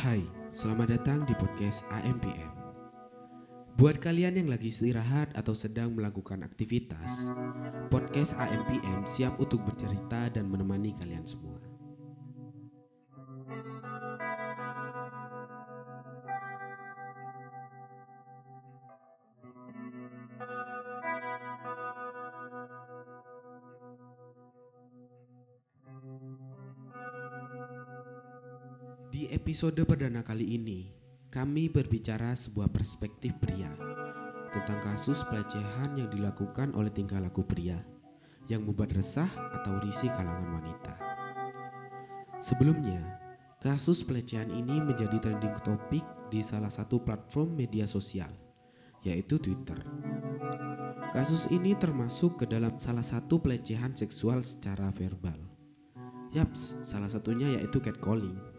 Hai, selamat datang di podcast AMPM. Buat kalian yang lagi istirahat atau sedang melakukan aktivitas, podcast AMPM siap untuk bercerita dan menemani kalian semua. Di episode perdana kali ini, kami berbicara sebuah perspektif pria tentang kasus pelecehan yang dilakukan oleh tingkah laku pria yang membuat resah atau risih kalangan wanita. Sebelumnya, kasus pelecehan ini menjadi trending topik di salah satu platform media sosial, yaitu Twitter. Kasus ini termasuk ke dalam salah satu pelecehan seksual secara verbal. Yaps, salah satunya yaitu catcalling.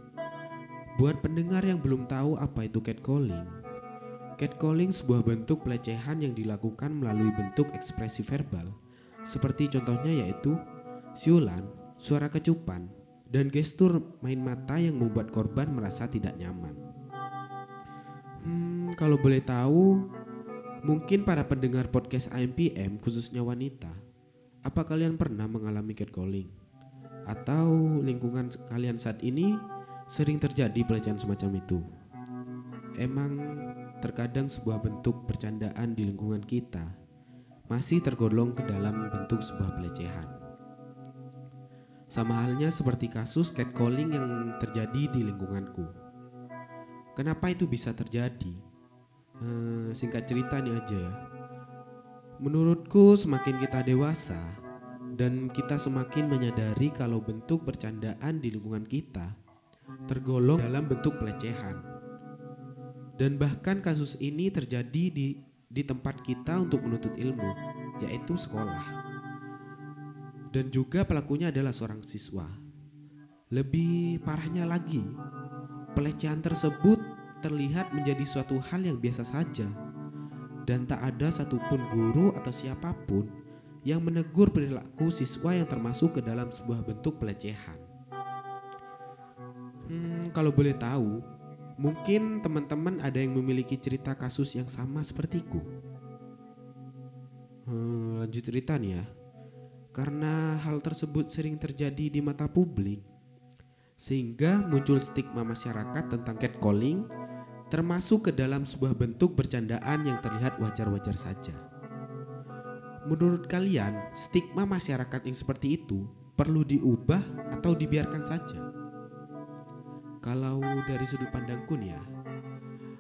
Buat pendengar yang belum tahu apa itu catcalling, catcalling sebuah bentuk pelecehan yang dilakukan melalui bentuk ekspresi verbal, seperti contohnya yaitu siulan, suara kecupan, dan gestur main mata yang membuat korban merasa tidak nyaman. Hmm, kalau boleh tahu, mungkin para pendengar podcast AMPM khususnya wanita, apa kalian pernah mengalami catcalling? Atau lingkungan kalian saat ini sering terjadi pelecehan semacam itu. Emang terkadang sebuah bentuk bercandaan di lingkungan kita masih tergolong ke dalam bentuk sebuah pelecehan. Sama halnya seperti kasus catcalling yang terjadi di lingkunganku. Kenapa itu bisa terjadi? Hmm, singkat cerita nih aja ya. Menurutku semakin kita dewasa dan kita semakin menyadari kalau bentuk bercandaan di lingkungan kita tergolong dalam bentuk pelecehan. Dan bahkan kasus ini terjadi di di tempat kita untuk menuntut ilmu, yaitu sekolah. Dan juga pelakunya adalah seorang siswa. Lebih parahnya lagi, pelecehan tersebut terlihat menjadi suatu hal yang biasa saja dan tak ada satupun guru atau siapa pun yang menegur perilaku siswa yang termasuk ke dalam sebuah bentuk pelecehan. Hmm, kalau boleh tahu, mungkin teman-teman ada yang memiliki cerita kasus yang sama sepertiku. Hmm, lanjut cerita nih ya. Karena hal tersebut sering terjadi di mata publik, sehingga muncul stigma masyarakat tentang catcalling termasuk ke dalam sebuah bentuk bercandaan yang terlihat wajar-wajar saja. Menurut kalian, stigma masyarakat yang seperti itu perlu diubah atau dibiarkan saja? Kalau dari sudut pandangku nih ya,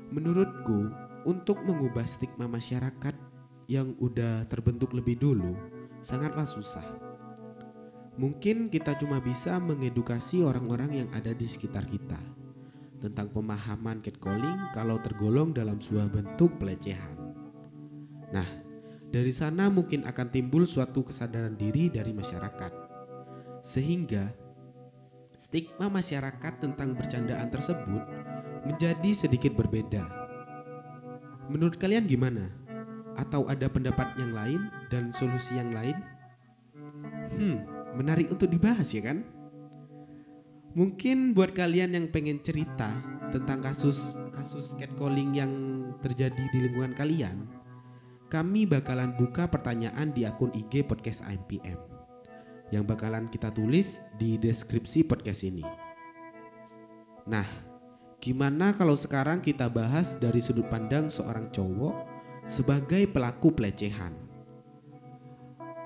menurutku untuk mengubah stigma masyarakat yang udah terbentuk lebih dulu sangatlah susah. Mungkin kita cuma bisa mengedukasi orang-orang yang ada di sekitar kita tentang pemahaman catcalling kalau tergolong dalam sebuah bentuk pelecehan. Nah, dari sana mungkin akan timbul suatu kesadaran diri dari masyarakat. Sehingga stigma masyarakat tentang bercandaan tersebut menjadi sedikit berbeda. Menurut kalian gimana? Atau ada pendapat yang lain dan solusi yang lain? Hmm, menarik untuk dibahas ya kan? Mungkin buat kalian yang pengen cerita tentang kasus kasus catcalling yang terjadi di lingkungan kalian, kami bakalan buka pertanyaan di akun IG podcast AMPM yang bakalan kita tulis di deskripsi podcast ini. Nah, gimana kalau sekarang kita bahas dari sudut pandang seorang cowok sebagai pelaku pelecehan?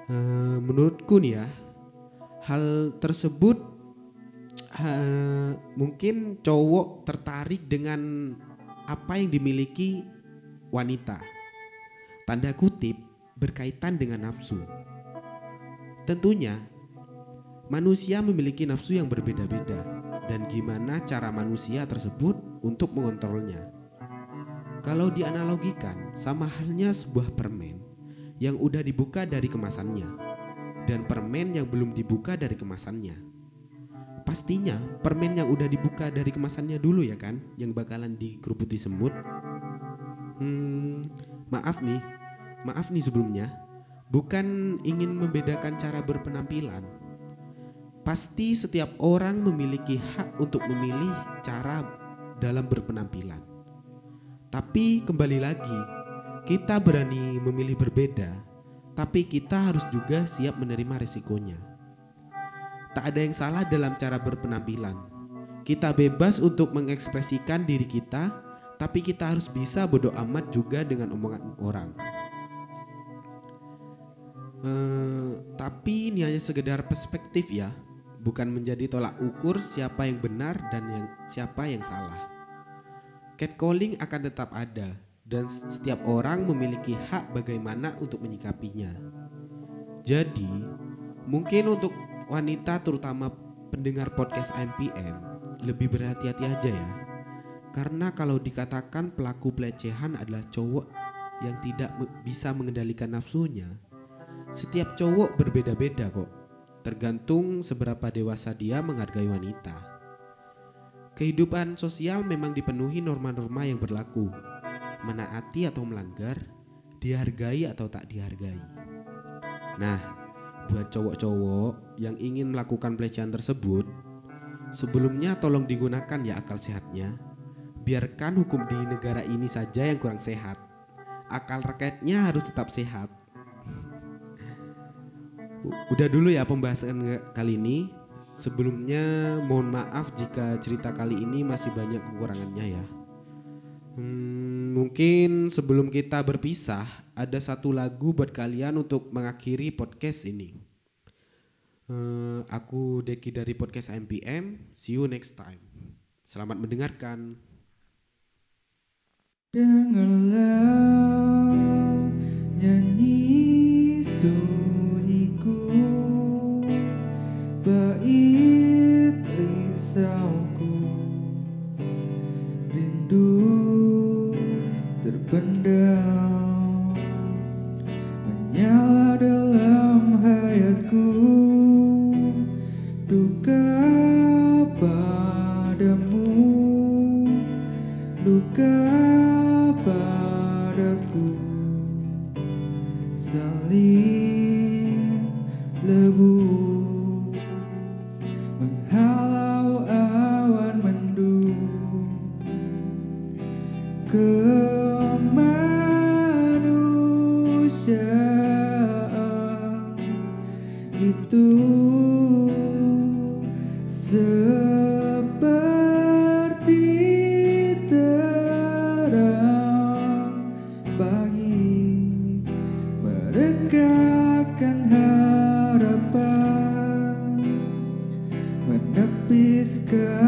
Hmm, menurutku nih ya, hal tersebut uh, mungkin cowok tertarik dengan apa yang dimiliki wanita. Tanda kutip berkaitan dengan nafsu. Tentunya manusia memiliki nafsu yang berbeda-beda dan gimana cara manusia tersebut untuk mengontrolnya. Kalau dianalogikan sama halnya sebuah permen yang udah dibuka dari kemasannya dan permen yang belum dibuka dari kemasannya. Pastinya permen yang udah dibuka dari kemasannya dulu ya kan yang bakalan dikeruputi semut. Hmm, maaf nih, maaf nih sebelumnya. Bukan ingin membedakan cara berpenampilan, Pasti setiap orang memiliki hak untuk memilih cara dalam berpenampilan. Tapi kembali lagi, kita berani memilih berbeda, tapi kita harus juga siap menerima resikonya. Tak ada yang salah dalam cara berpenampilan. Kita bebas untuk mengekspresikan diri kita, tapi kita harus bisa bodoh amat juga dengan omongan orang. Eh, tapi ini hanya sekedar perspektif ya, bukan menjadi tolak ukur siapa yang benar dan yang siapa yang salah. Catcalling akan tetap ada dan setiap orang memiliki hak bagaimana untuk menyikapinya. Jadi, mungkin untuk wanita terutama pendengar podcast MPM lebih berhati-hati aja ya. Karena kalau dikatakan pelaku pelecehan adalah cowok yang tidak bisa mengendalikan nafsunya, setiap cowok berbeda-beda kok, tergantung seberapa dewasa dia menghargai wanita. Kehidupan sosial memang dipenuhi norma-norma yang berlaku, menaati atau melanggar, dihargai atau tak dihargai. Nah, buat cowok-cowok yang ingin melakukan pelecehan tersebut, sebelumnya tolong digunakan ya akal sehatnya. Biarkan hukum di negara ini saja yang kurang sehat. Akal rakyatnya harus tetap sehat udah dulu ya pembahasan kali ini. Sebelumnya mohon maaf jika cerita kali ini masih banyak kekurangannya ya. Hmm, mungkin sebelum kita berpisah ada satu lagu buat kalian untuk mengakhiri podcast ini. Uh, aku Deki dari podcast MPM. See you next time. Selamat mendengarkan. Dengarlah nyanyi Duka itu seperti terang pagi. Merekakan harapan menepis ke